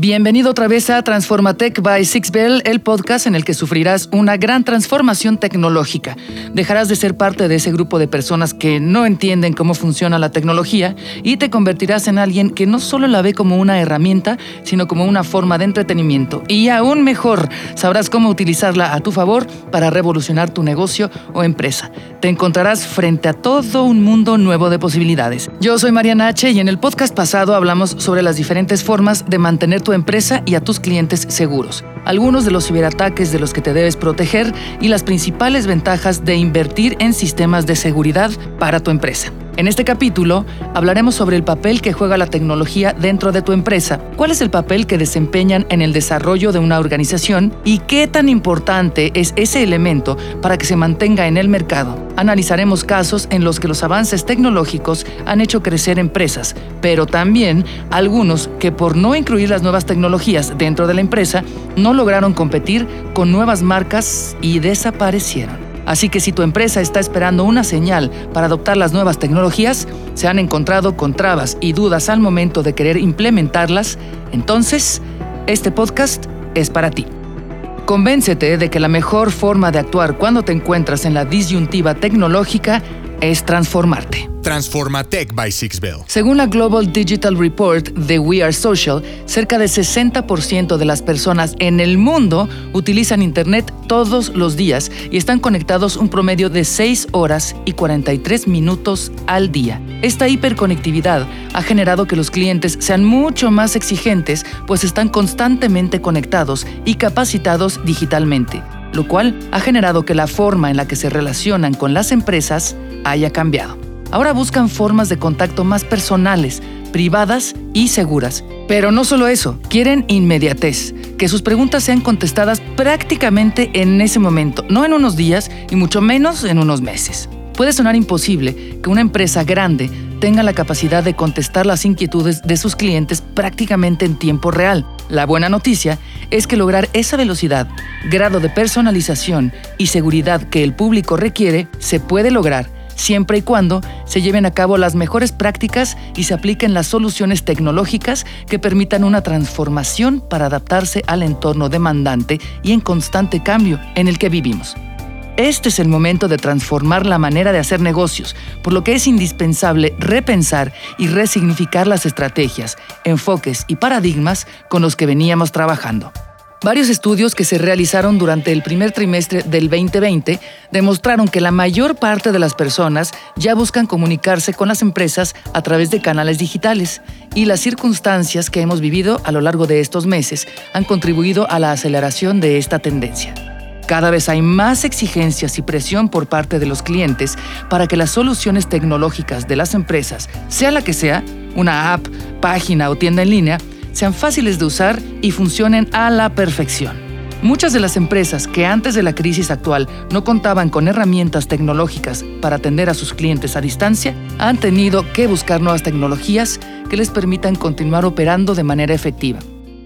Bienvenido otra vez a Transformatech by Sixbell, el podcast en el que sufrirás una gran transformación tecnológica. Dejarás de ser parte de ese grupo de personas que no entienden cómo funciona la tecnología y te convertirás en alguien que no solo la ve como una herramienta, sino como una forma de entretenimiento. Y aún mejor, sabrás cómo utilizarla a tu favor para revolucionar tu negocio o empresa. Te encontrarás frente a todo un mundo nuevo de posibilidades. Yo soy Mariana H. y en el podcast pasado hablamos sobre las diferentes formas de mantener empresa y a tus clientes seguros, algunos de los ciberataques de los que te debes proteger y las principales ventajas de invertir en sistemas de seguridad para tu empresa. En este capítulo hablaremos sobre el papel que juega la tecnología dentro de tu empresa, cuál es el papel que desempeñan en el desarrollo de una organización y qué tan importante es ese elemento para que se mantenga en el mercado. Analizaremos casos en los que los avances tecnológicos han hecho crecer empresas, pero también algunos que por no incluir las nuevas tecnologías dentro de la empresa no lograron competir con nuevas marcas y desaparecieron. Así que si tu empresa está esperando una señal para adoptar las nuevas tecnologías, se han encontrado con trabas y dudas al momento de querer implementarlas, entonces este podcast es para ti. Convéncete de que la mejor forma de actuar cuando te encuentras en la disyuntiva tecnológica es transformarte. Transformatech by Sixbell. Según la Global Digital Report de We Are Social, cerca del 60% de las personas en el mundo utilizan Internet todos los días y están conectados un promedio de 6 horas y 43 minutos al día. Esta hiperconectividad ha generado que los clientes sean mucho más exigentes, pues están constantemente conectados y capacitados digitalmente, lo cual ha generado que la forma en la que se relacionan con las empresas haya cambiado. Ahora buscan formas de contacto más personales, privadas y seguras. Pero no solo eso, quieren inmediatez, que sus preguntas sean contestadas prácticamente en ese momento, no en unos días y mucho menos en unos meses. Puede sonar imposible que una empresa grande tenga la capacidad de contestar las inquietudes de sus clientes prácticamente en tiempo real. La buena noticia es que lograr esa velocidad, grado de personalización y seguridad que el público requiere se puede lograr siempre y cuando se lleven a cabo las mejores prácticas y se apliquen las soluciones tecnológicas que permitan una transformación para adaptarse al entorno demandante y en constante cambio en el que vivimos. Este es el momento de transformar la manera de hacer negocios, por lo que es indispensable repensar y resignificar las estrategias, enfoques y paradigmas con los que veníamos trabajando. Varios estudios que se realizaron durante el primer trimestre del 2020 demostraron que la mayor parte de las personas ya buscan comunicarse con las empresas a través de canales digitales y las circunstancias que hemos vivido a lo largo de estos meses han contribuido a la aceleración de esta tendencia. Cada vez hay más exigencias y presión por parte de los clientes para que las soluciones tecnológicas de las empresas, sea la que sea, una app, página o tienda en línea, sean fáciles de usar y funcionen a la perfección. Muchas de las empresas que antes de la crisis actual no contaban con herramientas tecnológicas para atender a sus clientes a distancia, han tenido que buscar nuevas tecnologías que les permitan continuar operando de manera efectiva.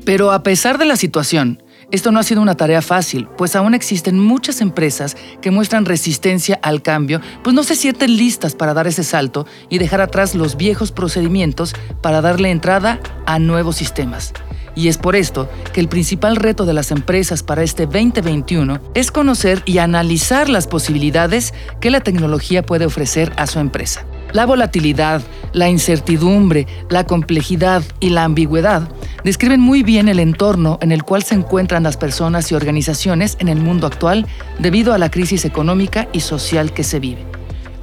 Pero a pesar de la situación, esto no ha sido una tarea fácil, pues aún existen muchas empresas que muestran resistencia al cambio, pues no se sienten listas para dar ese salto y dejar atrás los viejos procedimientos para darle entrada a nuevos sistemas. Y es por esto que el principal reto de las empresas para este 2021 es conocer y analizar las posibilidades que la tecnología puede ofrecer a su empresa. La volatilidad, la incertidumbre, la complejidad y la ambigüedad describen muy bien el entorno en el cual se encuentran las personas y organizaciones en el mundo actual debido a la crisis económica y social que se vive.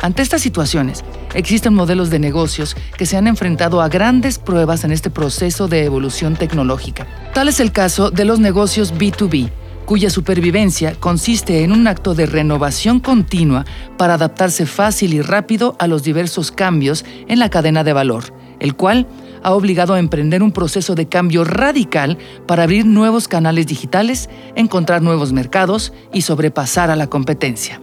Ante estas situaciones, existen modelos de negocios que se han enfrentado a grandes pruebas en este proceso de evolución tecnológica. Tal es el caso de los negocios B2B, cuya supervivencia consiste en un acto de renovación continua para adaptarse fácil y rápido a los diversos cambios en la cadena de valor, el cual ha obligado a emprender un proceso de cambio radical para abrir nuevos canales digitales, encontrar nuevos mercados y sobrepasar a la competencia.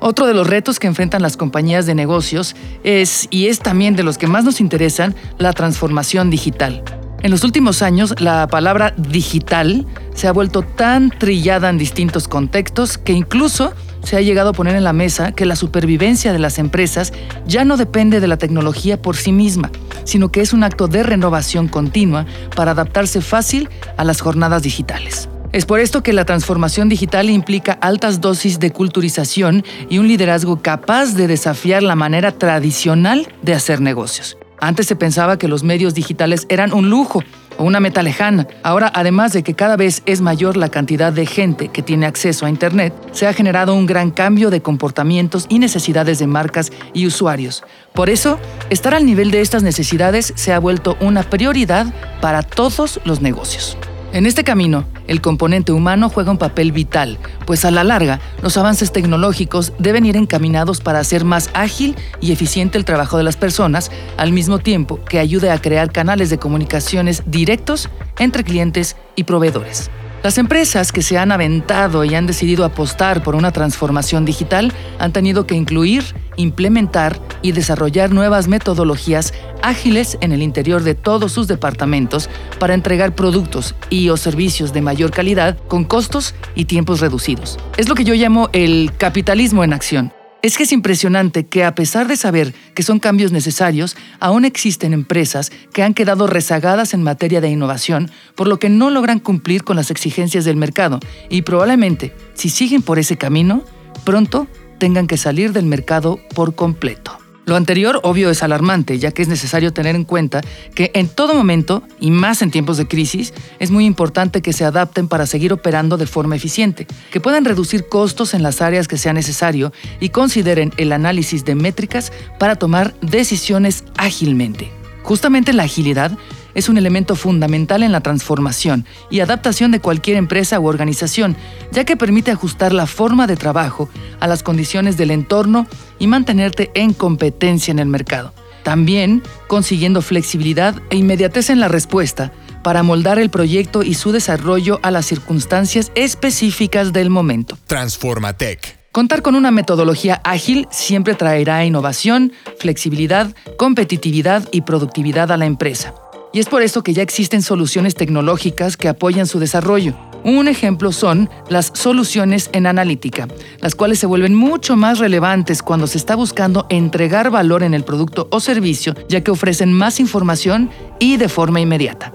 Otro de los retos que enfrentan las compañías de negocios es, y es también de los que más nos interesan, la transformación digital. En los últimos años, la palabra digital se ha vuelto tan trillada en distintos contextos que incluso se ha llegado a poner en la mesa que la supervivencia de las empresas ya no depende de la tecnología por sí misma, sino que es un acto de renovación continua para adaptarse fácil a las jornadas digitales. Es por esto que la transformación digital implica altas dosis de culturización y un liderazgo capaz de desafiar la manera tradicional de hacer negocios. Antes se pensaba que los medios digitales eran un lujo o una meta lejana. Ahora, además de que cada vez es mayor la cantidad de gente que tiene acceso a Internet, se ha generado un gran cambio de comportamientos y necesidades de marcas y usuarios. Por eso, estar al nivel de estas necesidades se ha vuelto una prioridad para todos los negocios. En este camino, el componente humano juega un papel vital, pues a la larga, los avances tecnológicos deben ir encaminados para hacer más ágil y eficiente el trabajo de las personas, al mismo tiempo que ayude a crear canales de comunicaciones directos entre clientes y proveedores. Las empresas que se han aventado y han decidido apostar por una transformación digital han tenido que incluir, implementar y desarrollar nuevas metodologías ágiles en el interior de todos sus departamentos para entregar productos y o servicios de mayor calidad con costos y tiempos reducidos. Es lo que yo llamo el capitalismo en acción es que es impresionante que a pesar de saber que son cambios necesarios, aún existen empresas que han quedado rezagadas en materia de innovación, por lo que no logran cumplir con las exigencias del mercado y probablemente, si siguen por ese camino, pronto tengan que salir del mercado por completo. Lo anterior, obvio, es alarmante, ya que es necesario tener en cuenta que en todo momento, y más en tiempos de crisis, es muy importante que se adapten para seguir operando de forma eficiente, que puedan reducir costos en las áreas que sea necesario y consideren el análisis de métricas para tomar decisiones ágilmente. Justamente la agilidad es un elemento fundamental en la transformación y adaptación de cualquier empresa u organización, ya que permite ajustar la forma de trabajo a las condiciones del entorno y mantenerte en competencia en el mercado. También consiguiendo flexibilidad e inmediatez en la respuesta para moldar el proyecto y su desarrollo a las circunstancias específicas del momento. Transformatec. Contar con una metodología ágil siempre traerá innovación, flexibilidad, competitividad y productividad a la empresa y es por eso que ya existen soluciones tecnológicas que apoyan su desarrollo. Un ejemplo son las soluciones en analítica, las cuales se vuelven mucho más relevantes cuando se está buscando entregar valor en el producto o servicio, ya que ofrecen más información y de forma inmediata.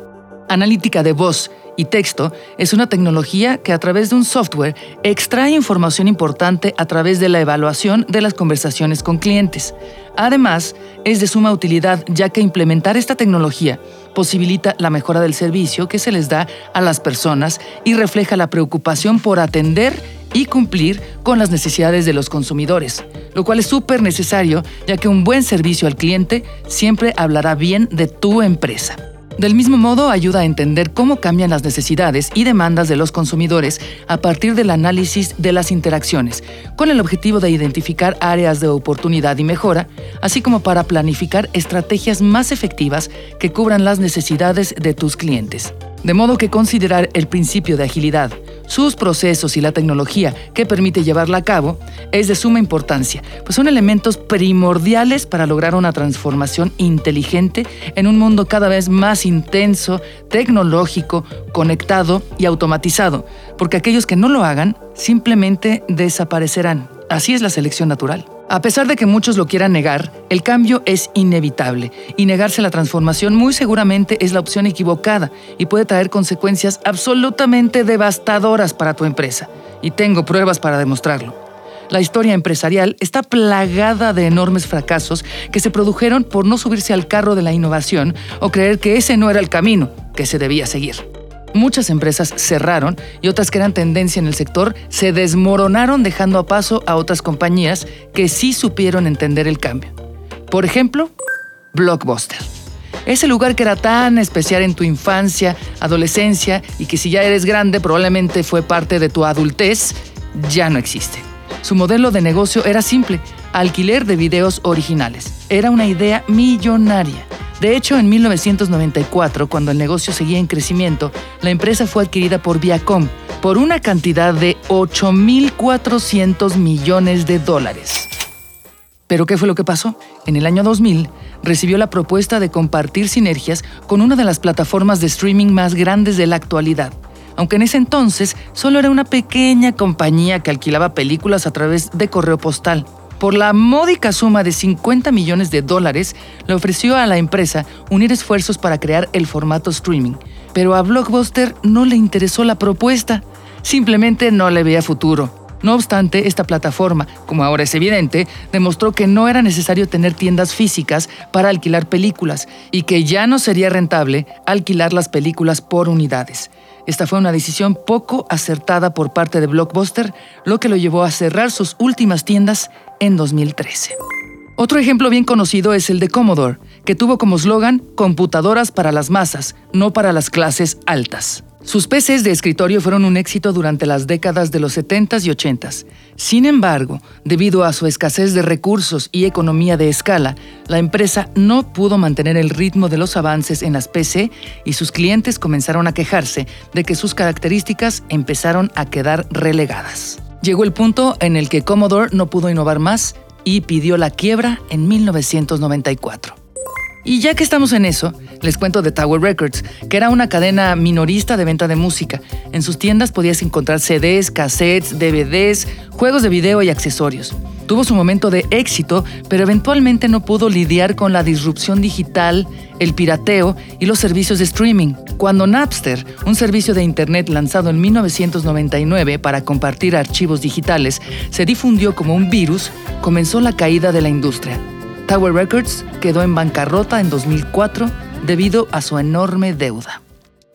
Analítica de voz y texto es una tecnología que a través de un software extrae información importante a través de la evaluación de las conversaciones con clientes. Además, es de suma utilidad ya que implementar esta tecnología posibilita la mejora del servicio que se les da a las personas y refleja la preocupación por atender y cumplir con las necesidades de los consumidores, lo cual es súper necesario ya que un buen servicio al cliente siempre hablará bien de tu empresa. Del mismo modo, ayuda a entender cómo cambian las necesidades y demandas de los consumidores a partir del análisis de las interacciones, con el objetivo de identificar áreas de oportunidad y mejora, así como para planificar estrategias más efectivas que cubran las necesidades de tus clientes. De modo que considerar el principio de agilidad, sus procesos y la tecnología que permite llevarla a cabo es de suma importancia, pues son elementos primordiales para lograr una transformación inteligente en un mundo cada vez más intenso, tecnológico, conectado y automatizado, porque aquellos que no lo hagan simplemente desaparecerán. Así es la selección natural. A pesar de que muchos lo quieran negar, el cambio es inevitable y negarse la transformación muy seguramente es la opción equivocada y puede traer consecuencias absolutamente devastadoras para tu empresa. Y tengo pruebas para demostrarlo. La historia empresarial está plagada de enormes fracasos que se produjeron por no subirse al carro de la innovación o creer que ese no era el camino que se debía seguir. Muchas empresas cerraron y otras que eran tendencia en el sector se desmoronaron dejando a paso a otras compañías que sí supieron entender el cambio. Por ejemplo, Blockbuster. Ese lugar que era tan especial en tu infancia, adolescencia y que si ya eres grande probablemente fue parte de tu adultez, ya no existe. Su modelo de negocio era simple, alquiler de videos originales. Era una idea millonaria. De hecho, en 1994, cuando el negocio seguía en crecimiento, la empresa fue adquirida por Viacom por una cantidad de 8.400 millones de dólares. Pero ¿qué fue lo que pasó? En el año 2000 recibió la propuesta de compartir sinergias con una de las plataformas de streaming más grandes de la actualidad, aunque en ese entonces solo era una pequeña compañía que alquilaba películas a través de correo postal. Por la módica suma de 50 millones de dólares, le ofreció a la empresa unir esfuerzos para crear el formato streaming. Pero a Blockbuster no le interesó la propuesta. Simplemente no le veía futuro. No obstante, esta plataforma, como ahora es evidente, demostró que no era necesario tener tiendas físicas para alquilar películas y que ya no sería rentable alquilar las películas por unidades. Esta fue una decisión poco acertada por parte de Blockbuster, lo que lo llevó a cerrar sus últimas tiendas en 2013. Otro ejemplo bien conocido es el de Commodore, que tuvo como eslogan computadoras para las masas, no para las clases altas. Sus PCs de escritorio fueron un éxito durante las décadas de los 70s y 80s. Sin embargo, debido a su escasez de recursos y economía de escala, la empresa no pudo mantener el ritmo de los avances en las PC y sus clientes comenzaron a quejarse de que sus características empezaron a quedar relegadas. Llegó el punto en el que Commodore no pudo innovar más y pidió la quiebra en 1994. Y ya que estamos en eso, les cuento de Tower Records, que era una cadena minorista de venta de música. En sus tiendas podías encontrar CDs, cassettes, DVDs, juegos de video y accesorios. Tuvo su momento de éxito, pero eventualmente no pudo lidiar con la disrupción digital, el pirateo y los servicios de streaming. Cuando Napster, un servicio de Internet lanzado en 1999 para compartir archivos digitales, se difundió como un virus, comenzó la caída de la industria. Tower Records quedó en bancarrota en 2004 debido a su enorme deuda.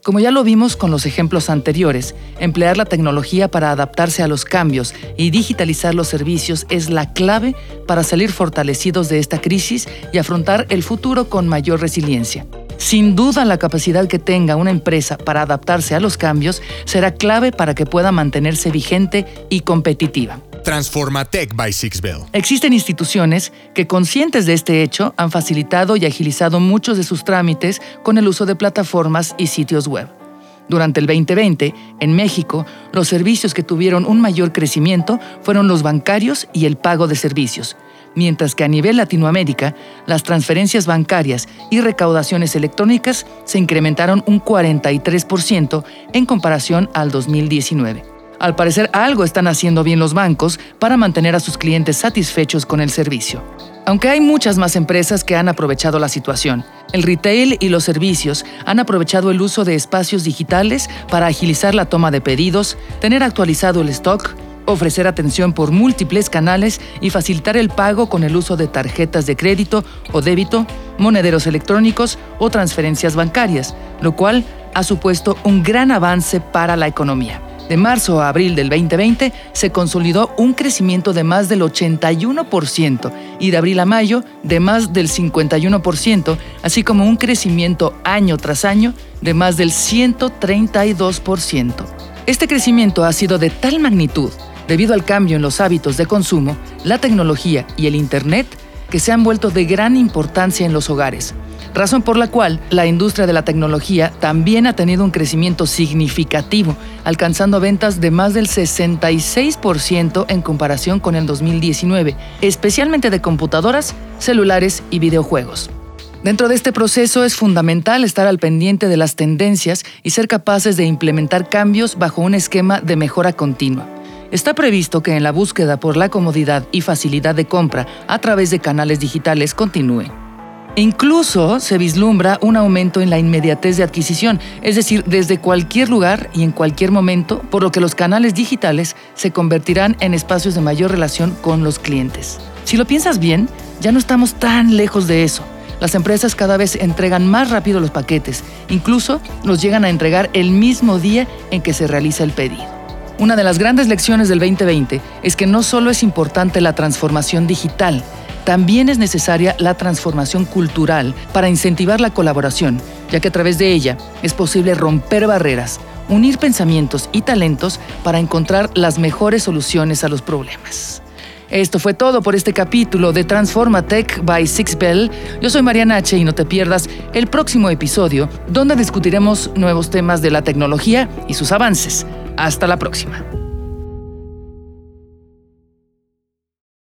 Como ya lo vimos con los ejemplos anteriores, emplear la tecnología para adaptarse a los cambios y digitalizar los servicios es la clave para salir fortalecidos de esta crisis y afrontar el futuro con mayor resiliencia. Sin duda la capacidad que tenga una empresa para adaptarse a los cambios será clave para que pueda mantenerse vigente y competitiva. Transforma Tech by Sixbell. Existen instituciones que, conscientes de este hecho, han facilitado y agilizado muchos de sus trámites con el uso de plataformas y sitios web. Durante el 2020, en México, los servicios que tuvieron un mayor crecimiento fueron los bancarios y el pago de servicios, mientras que a nivel Latinoamérica, las transferencias bancarias y recaudaciones electrónicas se incrementaron un 43% en comparación al 2019. Al parecer algo están haciendo bien los bancos para mantener a sus clientes satisfechos con el servicio. Aunque hay muchas más empresas que han aprovechado la situación, el retail y los servicios han aprovechado el uso de espacios digitales para agilizar la toma de pedidos, tener actualizado el stock, ofrecer atención por múltiples canales y facilitar el pago con el uso de tarjetas de crédito o débito, monederos electrónicos o transferencias bancarias, lo cual ha supuesto un gran avance para la economía. De marzo a abril del 2020 se consolidó un crecimiento de más del 81% y de abril a mayo de más del 51%, así como un crecimiento año tras año de más del 132%. Este crecimiento ha sido de tal magnitud debido al cambio en los hábitos de consumo, la tecnología y el Internet que se han vuelto de gran importancia en los hogares, razón por la cual la industria de la tecnología también ha tenido un crecimiento significativo, alcanzando ventas de más del 66% en comparación con el 2019, especialmente de computadoras, celulares y videojuegos. Dentro de este proceso es fundamental estar al pendiente de las tendencias y ser capaces de implementar cambios bajo un esquema de mejora continua. Está previsto que en la búsqueda por la comodidad y facilidad de compra a través de canales digitales continúe. Incluso se vislumbra un aumento en la inmediatez de adquisición, es decir, desde cualquier lugar y en cualquier momento, por lo que los canales digitales se convertirán en espacios de mayor relación con los clientes. Si lo piensas bien, ya no estamos tan lejos de eso. Las empresas cada vez entregan más rápido los paquetes, incluso los llegan a entregar el mismo día en que se realiza el pedido. Una de las grandes lecciones del 2020 es que no solo es importante la transformación digital, también es necesaria la transformación cultural para incentivar la colaboración, ya que a través de ella es posible romper barreras, unir pensamientos y talentos para encontrar las mejores soluciones a los problemas. Esto fue todo por este capítulo de Transforma Tech by Six Bell. Yo soy Mariana H. y no te pierdas el próximo episodio donde discutiremos nuevos temas de la tecnología y sus avances. Hasta la próxima.